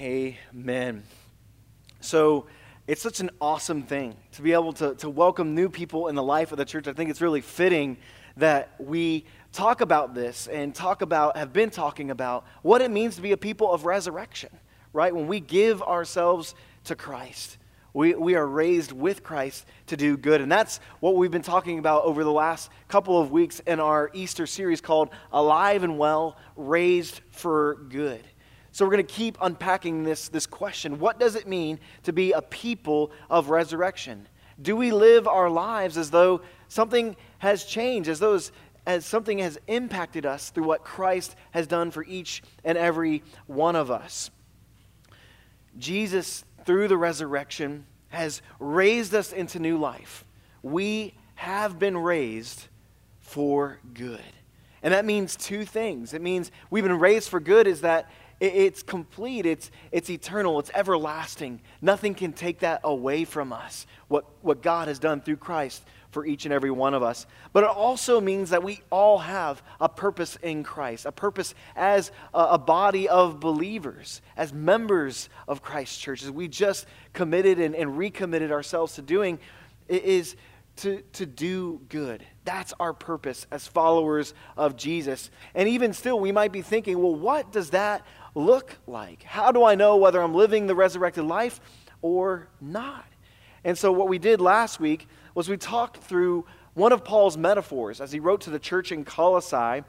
Amen. So it's such an awesome thing to be able to, to welcome new people in the life of the church. I think it's really fitting that we talk about this and talk about, have been talking about what it means to be a people of resurrection, right? When we give ourselves to Christ. We, we are raised with Christ to do good. And that's what we've been talking about over the last couple of weeks in our Easter series called Alive and Well, Raised for Good. So we're going to keep unpacking this, this question. What does it mean to be a people of resurrection? Do we live our lives as though something has changed, as though as something has impacted us through what Christ has done for each and every one of us? Jesus through the resurrection, has raised us into new life. We have been raised for good. And that means two things. It means we've been raised for good, is that it's complete, it's, it's eternal, it's everlasting. Nothing can take that away from us, what, what God has done through Christ for each and every one of us. But it also means that we all have a purpose in Christ, a purpose as a, a body of believers, as members of Christ's church, as we just committed and, and recommitted ourselves to doing, is to, to do good. That's our purpose as followers of Jesus. And even still, we might be thinking, well, what does that look like? How do I know whether I'm living the resurrected life or not? And so, what we did last week was we talked through one of Paul's metaphors as he wrote to the church in Colossae.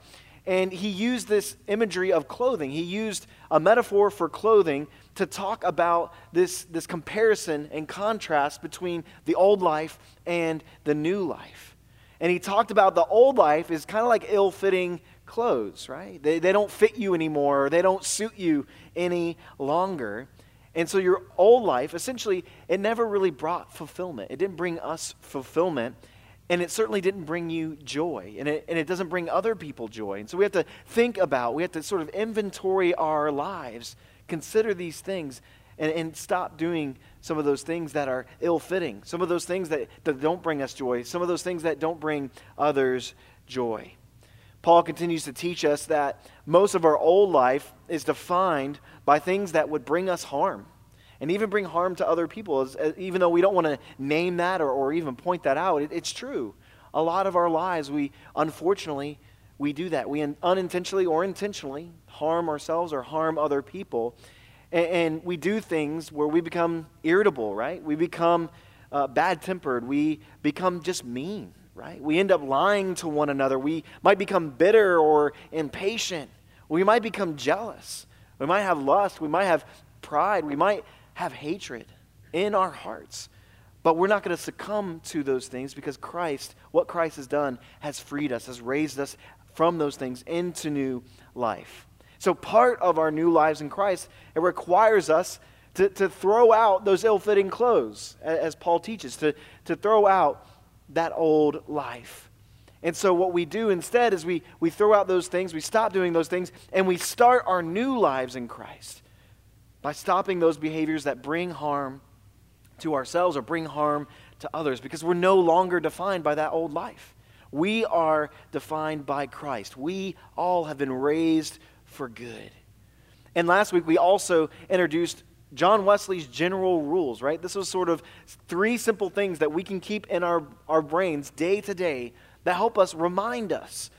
And he used this imagery of clothing. He used a metaphor for clothing to talk about this, this comparison and contrast between the old life and the new life. And he talked about the old life is kind of like ill fitting clothes, right? They, they don't fit you anymore, they don't suit you any longer. And so your old life, essentially, it never really brought fulfillment. It didn't bring us fulfillment, and it certainly didn't bring you joy, and it, and it doesn't bring other people joy. And so we have to think about, we have to sort of inventory our lives, consider these things, and, and stop doing some of those things that are ill fitting, some of those things that, that don't bring us joy, some of those things that don't bring others joy. Paul continues to teach us that most of our old life is defined by things that would bring us harm and even bring harm to other people. Even though we don't want to name that or, or even point that out, it, it's true. A lot of our lives, we unfortunately, we do that. We unintentionally or intentionally harm ourselves or harm other people. And, and we do things where we become irritable, right? We become uh, bad tempered. We become just mean right? We end up lying to one another. We might become bitter or impatient. We might become jealous. We might have lust. We might have pride. We might have hatred in our hearts. But we're not going to succumb to those things because Christ, what Christ has done, has freed us, has raised us from those things into new life. So, part of our new lives in Christ, it requires us to, to throw out those ill fitting clothes, as Paul teaches, to, to throw out that old life. And so, what we do instead is we, we throw out those things, we stop doing those things, and we start our new lives in Christ by stopping those behaviors that bring harm to ourselves or bring harm to others because we're no longer defined by that old life. We are defined by Christ. We all have been raised for good. And last week, we also introduced John Wesley's general rules, right? This was sort of three simple things that we can keep in our, our brains day to day that help us remind us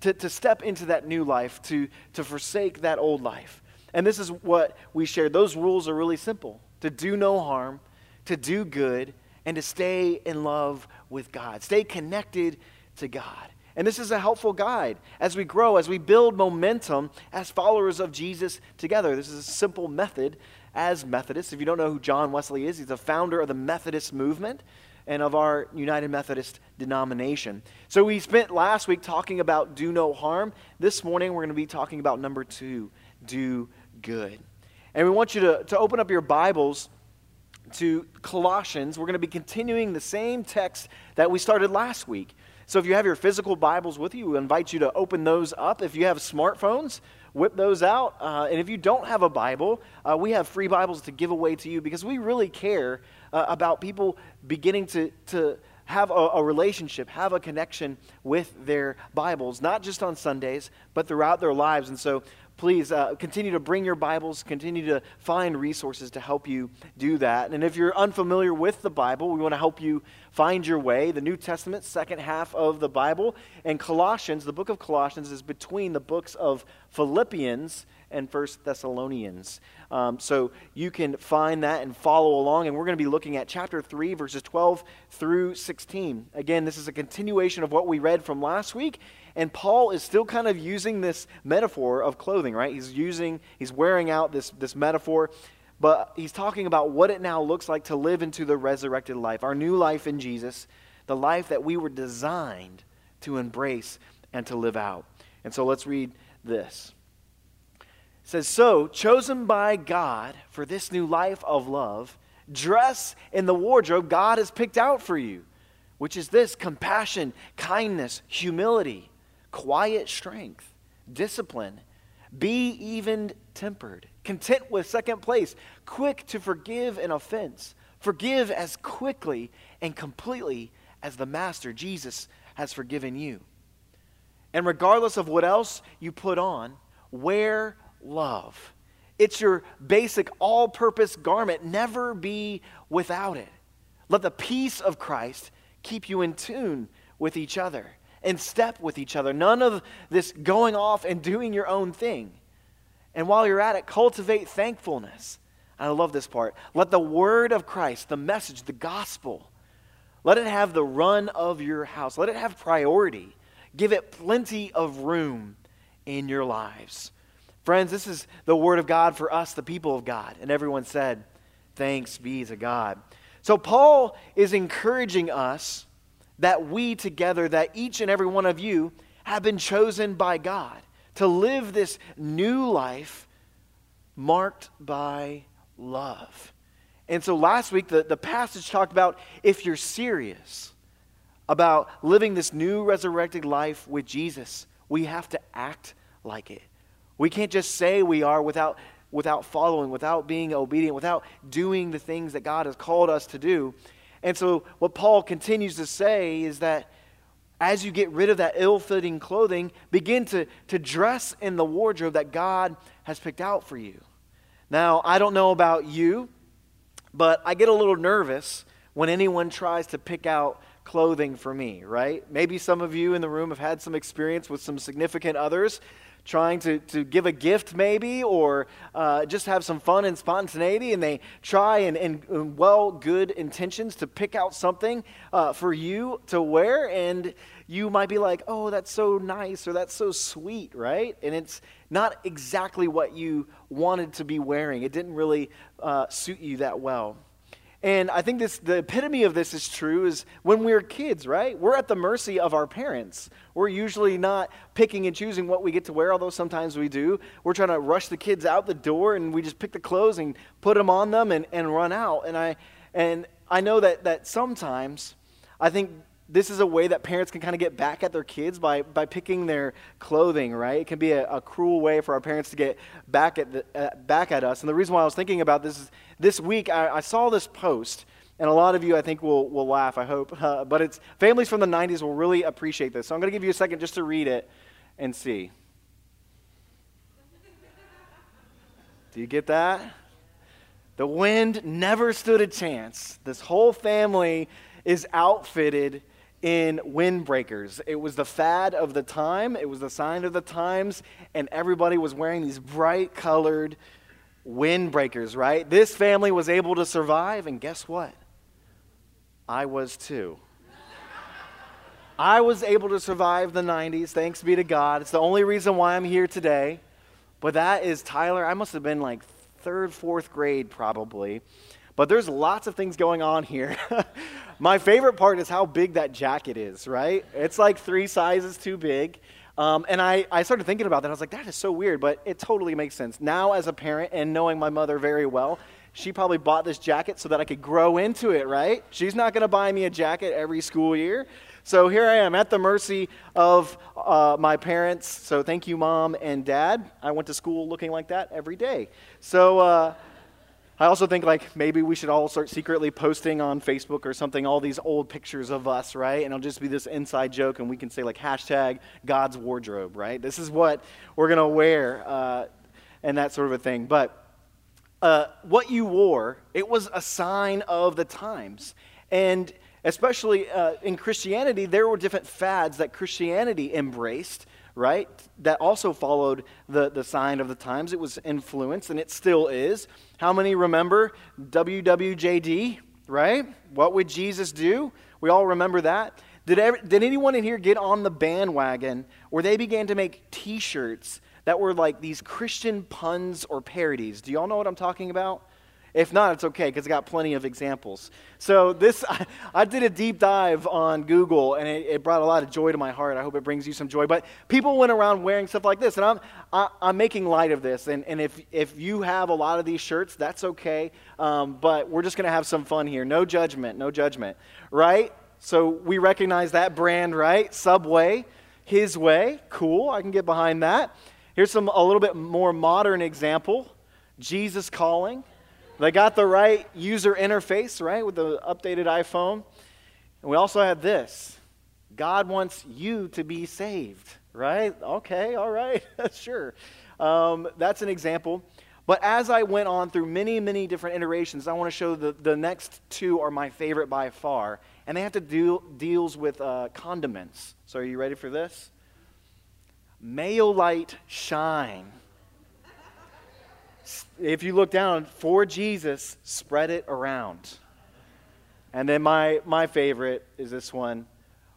to, to step into that new life, to, to forsake that old life. And this is what we shared. Those rules are really simple to do no harm, to do good, and to stay in love with God. Stay connected to God. And this is a helpful guide as we grow, as we build momentum as followers of Jesus together. This is a simple method as Methodists. If you don't know who John Wesley is, he's a founder of the Methodist movement and of our United Methodist denomination. So we spent last week talking about do no harm. This morning we're going to be talking about number two do good. And we want you to, to open up your Bibles to Colossians. We're going to be continuing the same text that we started last week. So if you have your physical Bibles with you, we invite you to open those up. If you have smartphones, whip those out. Uh, and if you don't have a Bible, uh, we have free Bibles to give away to you because we really care uh, about people beginning to, to have a, a, relationship, have a connection with their Bibles, not just on Sundays, but throughout their lives. And so please uh, continue to bring your Bibles, continue to find resources to help you do that. And if you're unfamiliar with the Bible, we want to help you find your way. The New Testament, second half of the Bible, and Colossians, the book of Colossians, is between the books of Philippians and First Thessalonians. Um, so you can find that and follow along. And we're going to be looking at chapter 3, verses 12 through 16. Again, this is a continuation of what we read from last week. And Paul is still kind of using this metaphor of clothing, right? He's using, he's wearing out this, this metaphor, but he's talking about what it now looks like to live into the resurrected life, our new life in Jesus, the life that we were designed to embrace and to live out. And so let's read this. It says, So, chosen by God for this new life of love, dress in the wardrobe God has picked out for you, which is this compassion, kindness, humility quiet strength, discipline, be even tempered, content with second place, quick to forgive an offense, forgive as quickly and completely as the Master, Jesus, has forgiven you. And regardless of what else you put on, wear love. It's your basic all purpose garment. Never be without it. Let the peace of Christ keep you in tune with each other in step with each other. None of this going off and doing your own thing. And while you're at it, cultivate thankfulness. And I love this part. Let the word of Christ, the message, the gospel, let it have the run of your house. Let it have priority. Give it plenty of room in your lives. Friends, this is the word of God for us, the people of God. And everyone said, Thanks be to God. So, Paul is encouraging us that we together, that each and every one of you have been chosen by God to live this new life marked by love. And so last week, the, the passage talked about if you're serious about living this new resurrected life with Jesus, we have to act like it. We can't just say we are without, without following, without being obedient, without doing the things that God has called us to do. And so, what Paul continues to say is that as you get rid of that ill fitting clothing, begin to, to dress in the wardrobe that God has picked out for you. Now, I don't know about you, but I get a little nervous when anyone tries to pick out clothing for me, right? Maybe some of you in the room have had some experience with some significant others trying to, to give a gift maybe or uh, just have some fun and spontaneity and they try and, and, well good intentions to pick out something uh, for you to wear and you might be like oh that's so nice or that's so sweet right? And it's not exactly what you wanted to be wearing. It didn't really uh, suit you that well and I think this, the epitome of this is true is when we're kids, right? We're at the mercy of our parents. We're usually not picking and choosing what we get to wear, although sometimes we do. We're trying to rush the kids out the door and we just pick the clothes and put them on them and, and run out. And I, and I know that, that sometimes I think this is a way that parents can kind of get back at their kids by, by picking their clothing, right? It can be a, a cruel way for our parents to get back at, the, uh, back at us. And the reason why I was thinking about this is this week I, I saw this post, and a lot of you I think will, will laugh, I hope. Uh, but it's families from the 90s will really appreciate this. So I'm going to give you a second just to read it and see. Do you get that? The wind never stood a chance. This whole family is outfitted in windbreakers. It was the fad of the time, it was the sign of the times, and everybody was wearing these bright colored windbreakers, right? This family was able to survive, and guess what? I was too. I was able to survive the 90s, thanks be to God. It's the only reason why I'm here today. But that is Tyler. I must have been like third, fourth grade probably. But there's lots of things going on here. My favorite part is how big that jacket is, right? It's like three sizes too big. Um, and I, I started thinking about that. I was like, that is so weird, but it totally makes sense. Now, as a parent and knowing my mother very well, she probably bought this jacket so that I could grow into it, right? She's not going to buy me a jacket every school year. So here I am at the mercy of uh, my parents. So thank you, mom and dad. I went to school looking like that every day. So, uh, I also think like maybe we should all start secretly posting on Facebook or something all these old pictures of us, right? And it'll just be this inside joke, and we can say like hashtag God's wardrobe, right? This is what we're gonna wear, uh, and that sort of a thing. But uh, what you wore, it was a sign of the times, and especially uh, in Christianity, there were different fads that Christianity embraced right? That also followed the, the sign of the times. It was influenced, and it still is. How many remember WWJD, right? What would Jesus do? We all remember that. Did, ever, did anyone in here get on the bandwagon where they began to make t shirts that were like these Christian puns or parodies? Do y'all know what I'm talking about? If not, it's okay because I got plenty of examples. So this, I, I, did a deep dive on Google, and it, it, brought a lot of joy to my heart. I hope it brings you some joy. But people went around wearing stuff like this, and I'm, I, am i am making light of this. And, and if, if you have a lot of these shirts, that's okay. Um, but we're just to have some fun here. No judgment, no judgment, right? So we recognize that brand, right? Subway, His Way, cool. I can get behind that. Here's some a little bit more modern example. Jesus calling. They got the right user interface, right, with the updated iPhone. And we also have this God wants you to be saved, right? Okay, all right, sure. Um, that's an example. But as I went on through many, many different iterations, I want to show the, the next two are my favorite by far. And they have to do deals with uh, condiments. So are you ready for this? Light shine if you look down, for Jesus, spread it around. And then my, my favorite is this one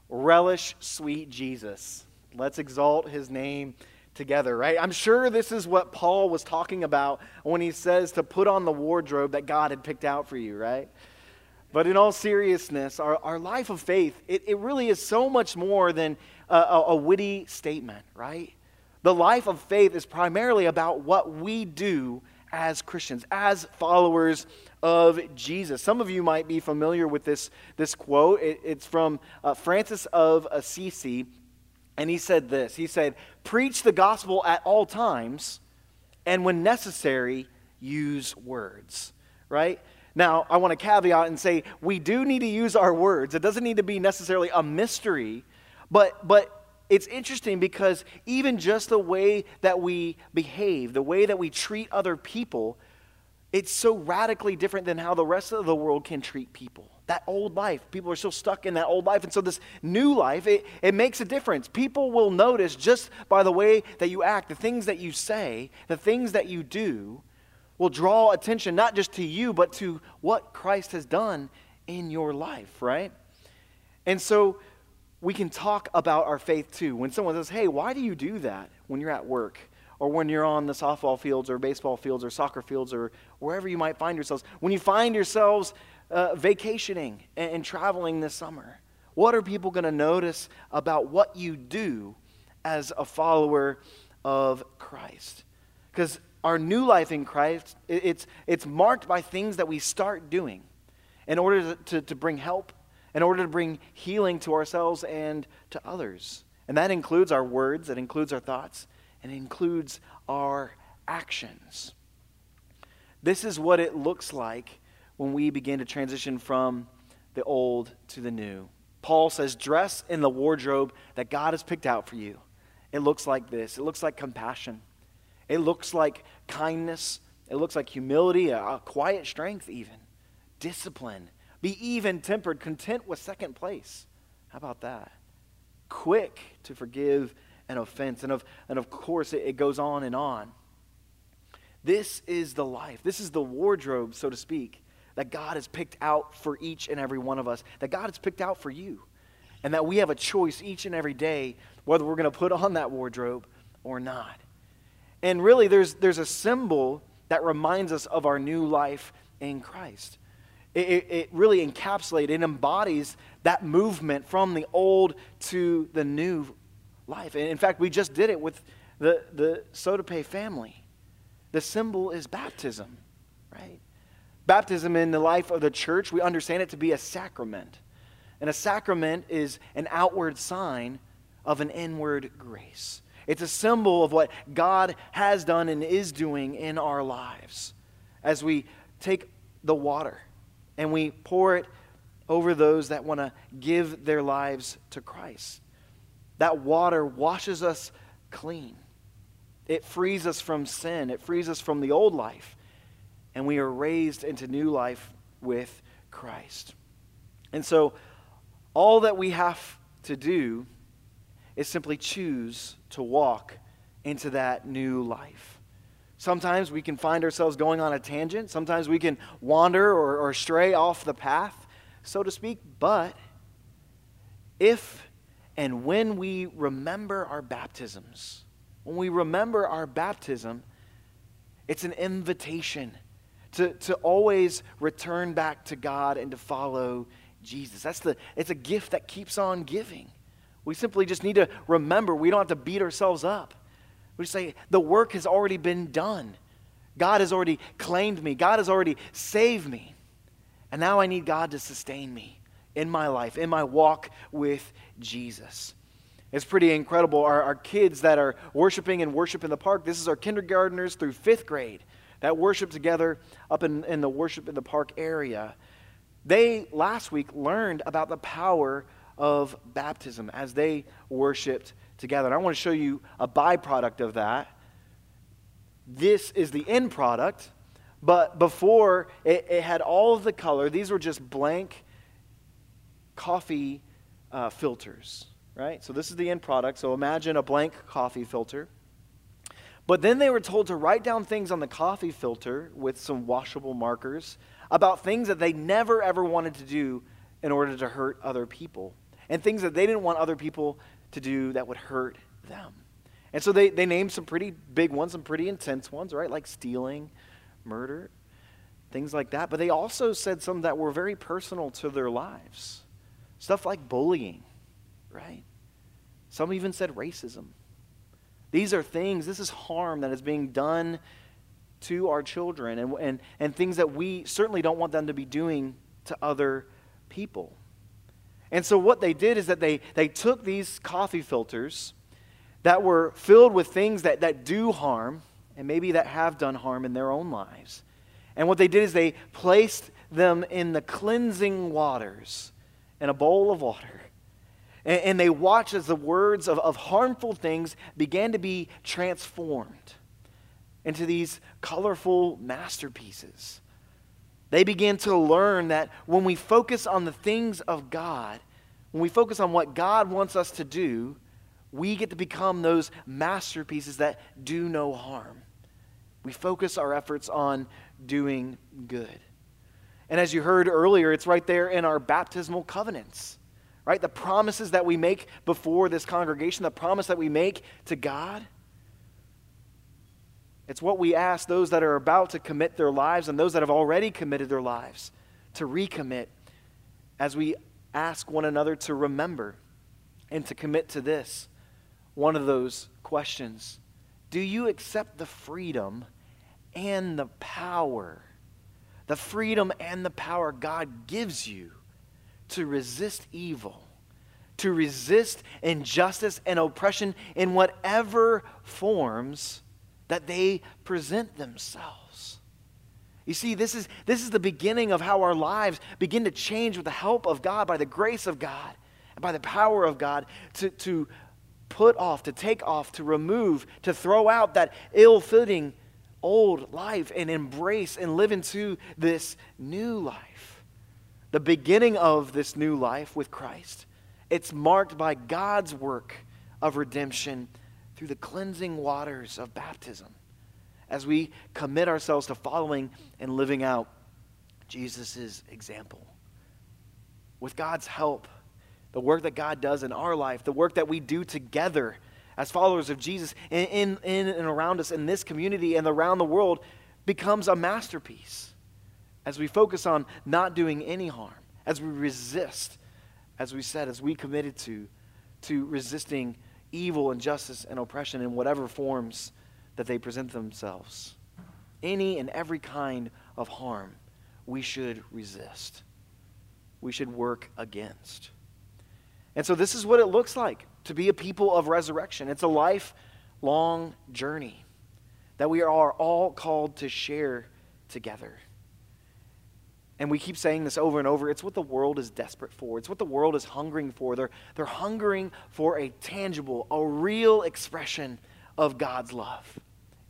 relish sweet Jesus. Let's exalt his name together, right? I'm sure this is what Paul was talking about when he says to put on the wardrobe that God had picked out for you, right? But in all seriousness, our, our life of faith, it, it really is so much more than a, a, a witty statement, right? The life of faith is primarily about what we do as Christians, as followers of Jesus. Some of you might be familiar with this, this quote. It, it's from uh, Francis of Assisi, and he said this He said, Preach the gospel at all times, and when necessary, use words. Right? Now, I want to caveat and say we do need to use our words. It doesn't need to be necessarily a mystery, but, but it's interesting because even just the way that we behave, the way that we treat other people, it's so radically different than how the rest of the world can treat people. That old life, people are still stuck in that old life. And so, this new life, it, it makes a difference. People will notice just by the way that you act, the things that you say, the things that you do, will draw attention not just to you, but to what Christ has done in your life, right? And so, we can talk about our faith too. When someone says, Hey, why do you do that when you're at work? Or when you're on the softball fields or baseball fields or soccer fields or wherever you might find yourselves. When you find yourselves uh, vacationing and, and traveling this summer, what are people going to notice about what you do as a follower of Christ? Because our new life in Christ, it's, it's marked by things that we start doing in order to, to, to bring help in order to bring healing to ourselves and to others. And that includes our words, it includes our thoughts, and it includes our actions. This is what it looks like when we begin to transition from the old to the new. Paul says, dress in the wardrobe that God has picked out for you. It looks like this. It looks like compassion. It looks like kindness. It looks like humility, a, a quiet strength, even discipline, be even tempered, content with second place. How about that? Quick to forgive an offense. And of, and of course, it, it goes on and on. This is the life. This is the wardrobe, so to speak, that God has picked out for each and every one of us, that God has picked out for you. And that we have a choice each and every day whether we're going to put on that wardrobe or not. And really, there's, there's a symbol that reminds us of our new life in Christ. It, it, really encapsulates, it embodies that movement from the old to the new life. And in fact, we just did it with the, the Sotope family. The symbol is baptism, right? Baptism in the life of the church, we understand it to be a sacrament. And a sacrament is an outward sign of an inward grace. It's a symbol of what God has done and is doing in our lives as we take the water and we pour it over those that want to give their lives to Christ. That water washes us clean. It frees us from sin. It frees us from the old life. And we are raised into new life with Christ. And so, all that we have to do is simply choose to walk into that new life. Sometimes we can find ourselves going on a tangent. Sometimes we can wander or, or stray off the path, so to speak. But if and when we remember our baptisms, when we remember our baptism, it's an invitation to, to always return back to God and to follow Jesus. That's the, it's a gift that keeps on giving. We simply just need to remember we don't have to beat ourselves up. We say, the work has already been done. God has already claimed me. God has already saved me. And now I need God to sustain me in my life, in my walk with Jesus. It's pretty incredible. Our, our kids that are worshiping and worship in the park, this is our kindergartners through fifth grade that worship together up in, in the worship in the park area. They last week learned about the power of baptism as they worshiped together. And I want to show you a byproduct of that. This is the end product, but before it, it had all of the color, these were just blank coffee uh, filters, right? So this is the end product. So imagine a blank coffee filter. But then they were told to write down things on the coffee filter with some washable markers about things that they never ever wanted to do in order to hurt other people and things that they didn't want other people to do that would hurt them. And so they, they named some pretty big ones, some pretty intense ones, right? Like stealing, murder, things like that. But they also said some that were very personal to their lives. Stuff like bullying, right? Some even said racism. These are things, this is harm that is being done to our children and, and, and things that we certainly don't want them to be doing to other people. And so what they did is that they, they took these coffee filters that were filled with things that, that do harm and maybe that have done harm in their own lives. And what they did is they placed them in the cleansing waters in a bowl of water. And, and they watched as the words of, of harmful things began to be transformed into these colorful masterpieces. They begin to learn that when we focus on the things of God, when we focus on what God wants us to do, we get to become those masterpieces that do no harm. We focus our efforts on doing good. And as you heard earlier, it's right there in our baptismal covenants, right? The promises that we make before this congregation, the promise that we make to God. It's what we ask those that are about to commit their lives and those that have already committed their lives to recommit as we ask one another to remember and to commit to this. One of those questions Do you accept the freedom and the power? The freedom and the power God gives you to resist evil, to resist injustice and oppression in whatever forms that they present themselves. You see, this is, this is the beginning of how our lives begin to change with the help of God, by the grace of God, and by the power of God to, to put off, to take off, to remove, to throw out that ill fitting old life and embrace and live into this new life. The beginning of this new life with Christ. It's marked by God's work of redemption through the cleansing waters of baptism as we commit ourselves to following and living out Jesus' example. With God's help, the work that God does in our life, the work that we do together as followers of Jesus in, in, and around us in this community and around the world becomes a masterpiece as we focus on not doing any harm, as we resist, as we said, as we committed to, to resisting evil, injustice, and oppression in whatever forms that they present themselves. Any and every kind of harm we should resist, we should work against. And so, this is what it looks like to be a people of resurrection. It's a lifelong journey that we are all called to share together. And we keep saying this over and over, it's what the world is desperate for. It's what the world is hungering for. They're, they're hungering for a tangible, a real expression of God's love.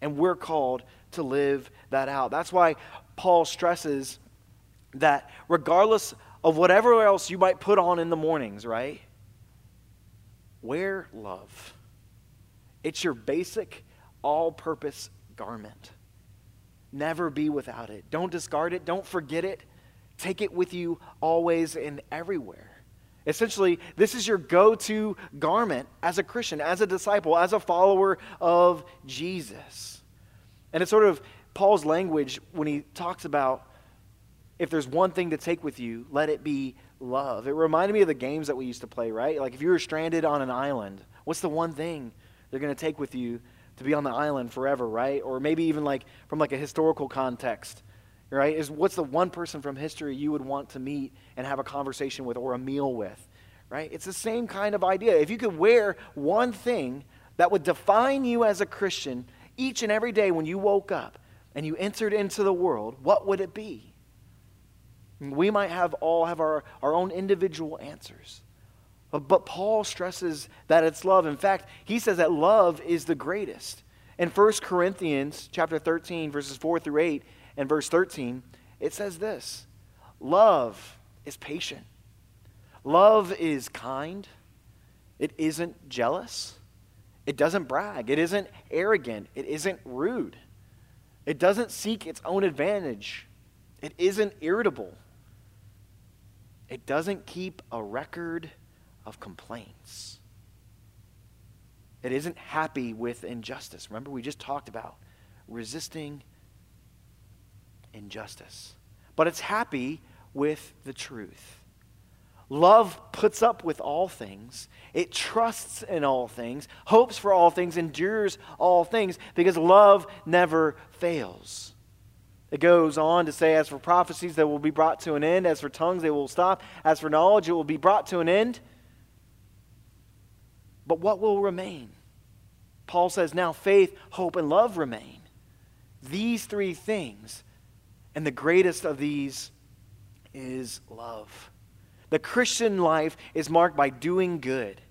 And we're called to live that out. That's why Paul stresses that regardless of whatever else you might put on in the mornings, right? Wear love. It's your basic, all purpose garment. Never be without it. Don't discard it. Don't forget it. Take it with you always and everywhere. Essentially, this is your go to garment as a Christian, as a disciple, as a follower of Jesus. And it's sort of Paul's language when he talks about if there's one thing to take with you, let it be love. It reminded me of the games that we used to play, right? Like if you were stranded on an island, what's the one thing they're going to take with you to be on the island forever, right? Or maybe even like from like a historical context, right? Is what's the one person from history you would want to meet and have a conversation with or a meal with, right? It's the same kind of idea. If you could wear one thing that would define you as a Christian each and every day when you woke up and you entered into the world, what would it be? We might have all have our, our own individual answers. But Paul stresses that it's love. In fact, he says that love is the greatest. In 1 Corinthians chapter 13, verses 4 through 8, and verse 13, it says this Love is patient. Love is kind. It isn't jealous. It doesn't brag. It isn't arrogant. It isn't rude. It doesn't seek its own advantage. It isn't irritable. It doesn't keep a record of complaints. It isn't happy with injustice. Remember, we just talked about resisting injustice. But it's happy with the truth. Love puts up with all things. It trusts in all things, hopes for all things, endures all things, because love never fails. It goes on to say, as for prophecies, they will be brought to an end. As for tongues, they will stop. As for knowledge, it will be brought to an end. But what will remain? Paul says, now faith, hope, and love remain. These three things, and the greatest of these is love. The Christian life is marked by doing good.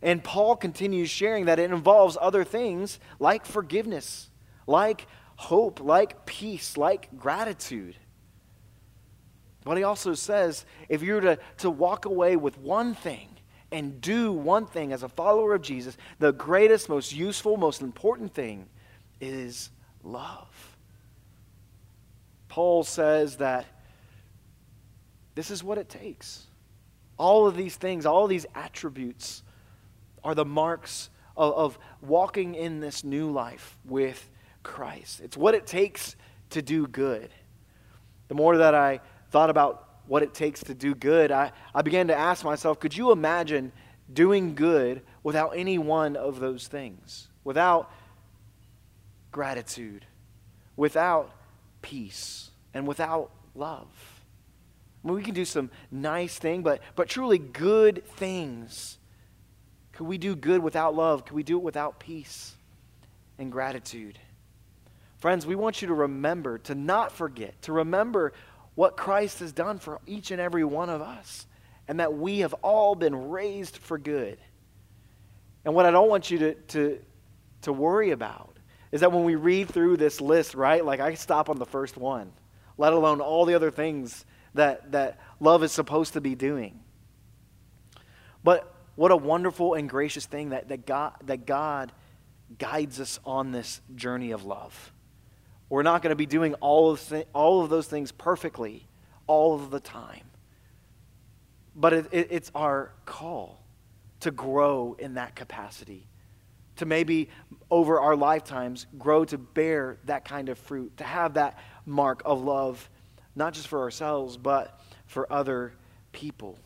And Paul continues sharing that it involves other things like forgiveness, like hope, like peace, like gratitude. But he also says if you're to, to walk away with one thing and do one thing as a follower of Jesus, the greatest, most useful, most important thing is love. Paul says that this is what it takes. All of these things, all these attributes are the marks of, of walking in this new life with Christ. It's what it takes to do good. The more that I thought about what it takes to do good, I, I began to ask myself could you imagine doing good without any one of those things? Without gratitude, without peace, and without love. I mean, we can do some nice thing, but, but truly good things. Could we do good without love? Could we do it without peace and gratitude? Friends, we want you to remember, to not forget, to remember what Christ has done for each and every one of us, and that we have all been raised for good. And what I don't want you to, to, to worry about is that when we read through this list, right, like I stop on the first one, let alone all the other things that, that love is supposed to be doing. But what a wonderful and gracious thing that, that, God, that God guides us on this journey of love. We're not going to be doing all of, th- all of those things perfectly all of the time. But it, it, it's our call to grow in that capacity, to maybe over our lifetimes grow to bear that kind of fruit, to have that mark of love, not just for ourselves, but for other people.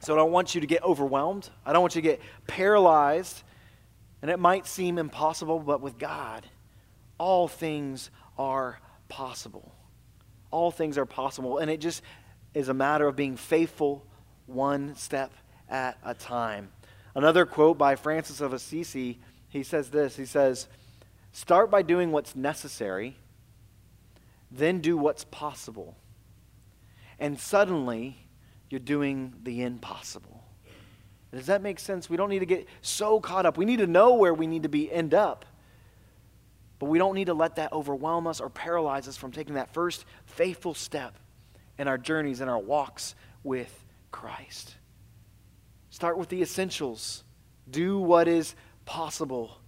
So I don't want you to get overwhelmed. I don't want you to get paralyzed. And it might seem impossible, but with God, all things are possible. All things are possible. And it just is a matter of being faithful one step at a time. Another quote by Francis of Assisi, he says this He says, Start by doing what's necessary, then do what's possible, and suddenly you're doing the impossible. Does that make sense? We don't need to get so caught up. We need to know where we need to be end up. But we don't need to let that overwhelm us or paralyze us from taking that first faithful step in our journeys and our walks with Christ. Start with the essentials. Do what is possible.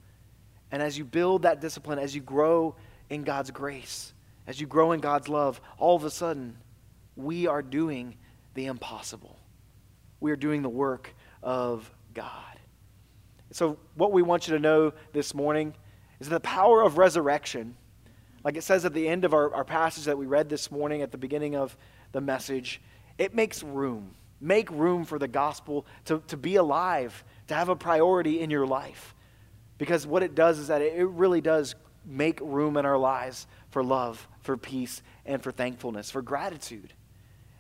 And as you build that discipline, as you grow in God's grace, as you grow in God's love, all of a sudden, we are doing the impossible. We are doing the work of God. So, what we want you to know this morning is the power of resurrection, like it says at the end of our, our passage that we read this morning at the beginning of the message, it makes room. Make room for the gospel to, to be alive, to have a priority in your life. Because what it does is that it really does make room in our lives for love, for peace, and for thankfulness, for gratitude.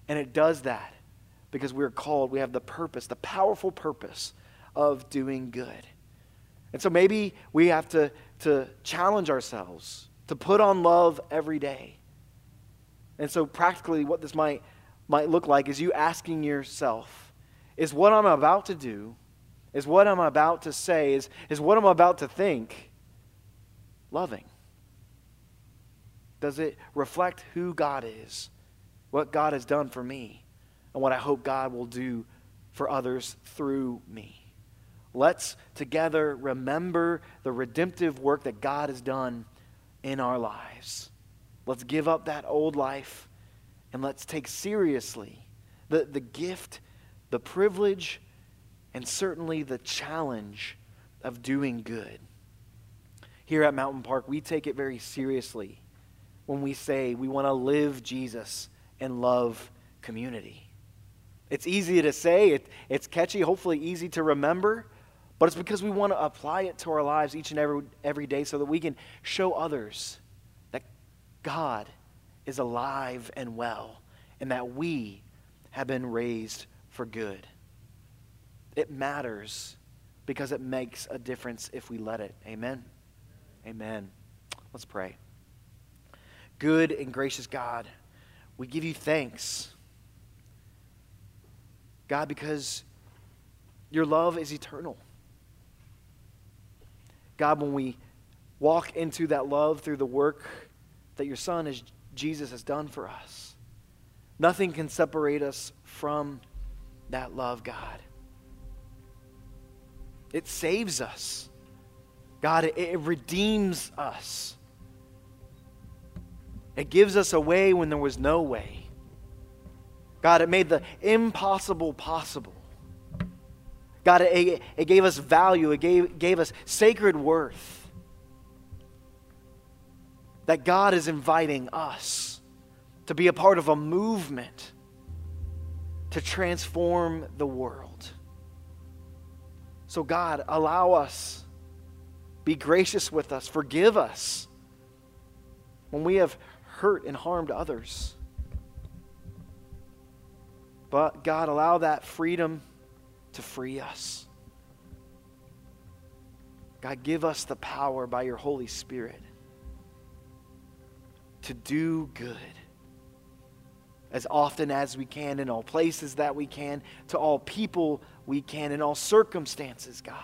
And it does that because we're called, we have the purpose, the powerful purpose of doing good. And so maybe we have to, to challenge ourselves to put on love every day. And so, practically, what this might, might look like is you asking yourself is what I'm about to do, is what I'm about to say, is, is what I'm about to think loving? Does it reflect who God is, what God has done for me, and what I hope God will do for others through me? Let's together remember the redemptive work that God has done in our lives. Let's give up that old life and let's take seriously the, the gift, the privilege, and certainly the challenge of doing good. Here at Mountain Park, we take it very seriously when we say we want to live Jesus and love community. It's easy to say, it, it's catchy, hopefully easy to remember, but it's because we want to apply it to our lives each and every, every day so that we can show others that God is alive and well and that we have been raised for good. It matters because it makes a difference if we let it. Amen. Amen. Let's pray. Good and gracious God, we give you thanks. God, because your love is eternal. God, when we walk into that love through the work that your Son, is, Jesus, has done for us, nothing can separate us from that love, God. It saves us. God, it, it redeems us. It gives us a way when there was no way. God, it made the impossible possible. God, it, it gave us value, it gave, gave us sacred worth. That God is inviting us to be a part of a movement to transform the world. So, God, allow us, be gracious with us, forgive us when we have hurt and harmed others. But, God, allow that freedom to free us. God, give us the power by your Holy Spirit to do good as often as we can, in all places that we can, to all people we can, in all circumstances, God.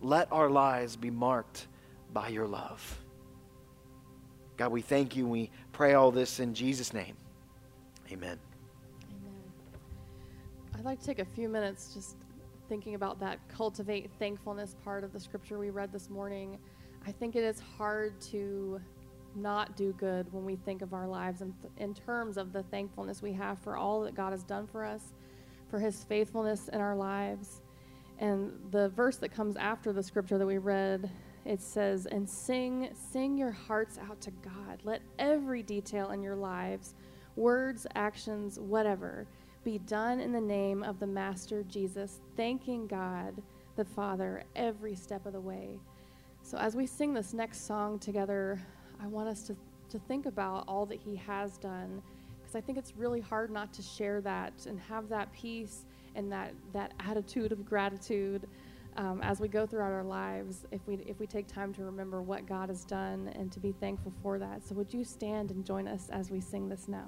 Let our lives be marked by your love. God, we thank you and we pray all this in Jesus' name. Amen. I'd like to take a few minutes just thinking about that cultivate thankfulness part of the scripture we read this morning. I think it is hard to not do good when we think of our lives in, th- in terms of the thankfulness we have for all that God has done for us, for his faithfulness in our lives. And the verse that comes after the scripture that we read, it says, And sing, sing your hearts out to God. Let every detail in your lives, words, actions, whatever, be done in the name of the Master Jesus, thanking God the Father every step of the way. So, as we sing this next song together, I want us to, to think about all that He has done, because I think it's really hard not to share that and have that peace and that, that attitude of gratitude. Um, as we go throughout our lives, if we if we take time to remember what God has done and to be thankful for that. So, would you stand and join us as we sing this now?